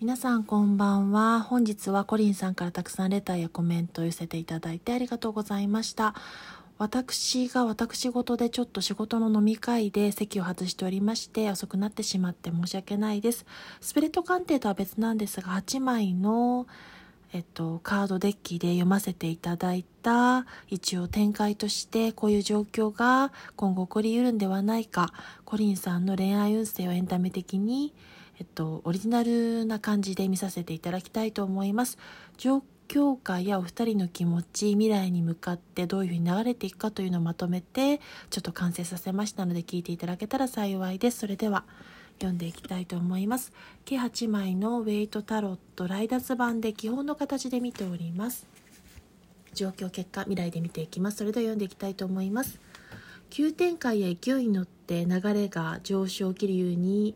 皆さんこんばんは。本日はコリンさんからたくさんレターやコメントを寄せていただいてありがとうございました。私が私事でちょっと仕事の飲み会で席を外しておりまして遅くなってしまって申し訳ないです。スプレッド鑑定とは別なんですが8枚のえっと、カードデッキで読ませていただいた一応展開としてこういう状況が今後起こり得るんではないかコリンさんの恋愛運勢をエンタメ的にえっと、オリジナルな感じで見させていただきたいと思います。状況下やお二人の気持ち、未来に向かってどういうふうに流れていくかというのをまとめて、ちょっと完成させましたので聞いていただけたら幸いです。それでは、読んでいきたいと思います。計8枚のウェイトタロットライダス版で基本の形で見ております。状況結果未来で見ていきます。それでは読んでいきたいと思います。急展開や勢いに乗って流れが上昇気流に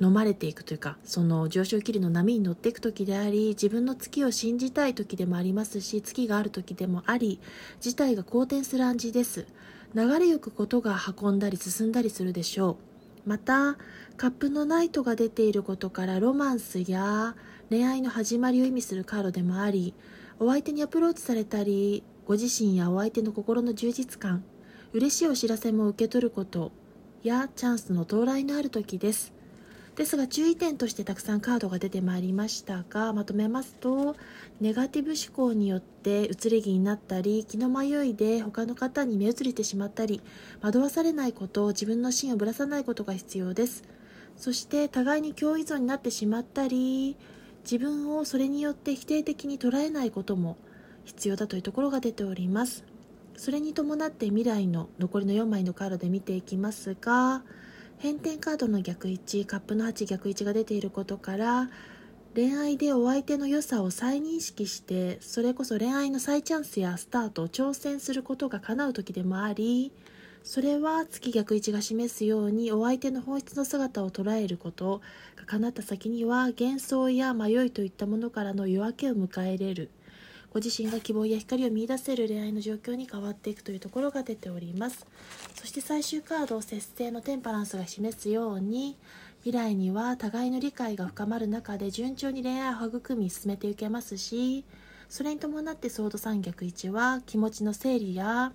飲まれていくというかその上昇気流の波に乗っていく時であり自分の月を信じたい時でもありますし月がある時でもあり事態が好転する暗示です。流れゆくことが運んだり進んだりするでしょう。またカップのナイトが出ていることからロマンスや恋愛の始まりを意味するカードでもありお相手にアプローチされたりご自身やお相手の心の充実感嬉しいお知らせも受け取ることやチャンスの到来のある時です。ですが注意点としてたくさんカードが出てまいりましたがまとめますとネガティブ思考によって移り気になったり気の迷いで他の方に目移りしてしまったり惑わされないこと自分の芯をぶらさないことが必要です。そして互いに共依存になってしまったり自分をそれによって否定的に捉えないことも必要だというところが出ております。それに伴って未来の残りの4枚のカードで見ていきますが変転カードの逆位置カップの8逆位置が出ていることから恋愛でお相手の良さを再認識してそれこそ恋愛の再チャンスやスタートを挑戦することが叶う時でもありそれは月逆位置が示すようにお相手の本質の姿を捉えることが叶った先には幻想や迷いといったものからの夜明けを迎えれる。ご自身が希望や光を見いだせる恋愛の状況に変わっていくというところが出ております。そして最終カード節制のテンパランスが示すように未来には互いの理解が深まる中で順調に恋愛を育み進めていけますしそれに伴ってソード三逆1は気持ちの整理や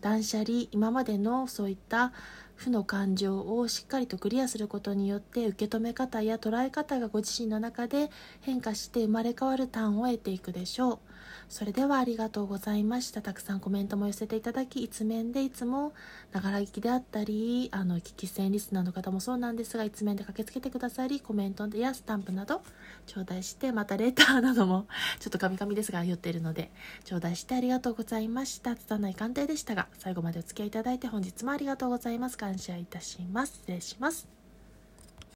断捨離今までのそういった負の感情をしっかりとクリアすることによって受け止め方や捉え方がご自身の中で変化して生まれ変わるターンを得ていくでしょう。それではありがとうございました。たくさんコメントも寄せていただき一面でいつもながら聞きであったりあの聞き戦リスナーの方もそうなんですが一面で駆けつけてくださりコメントやスタンプなど頂戴してまたレターなどもちょっとカミカミですが寄っているので頂戴してありがとうございました。拙い鑑定でしたが最後までお付き合いいただいて本日もありがとうございます。感謝いたします。失礼します。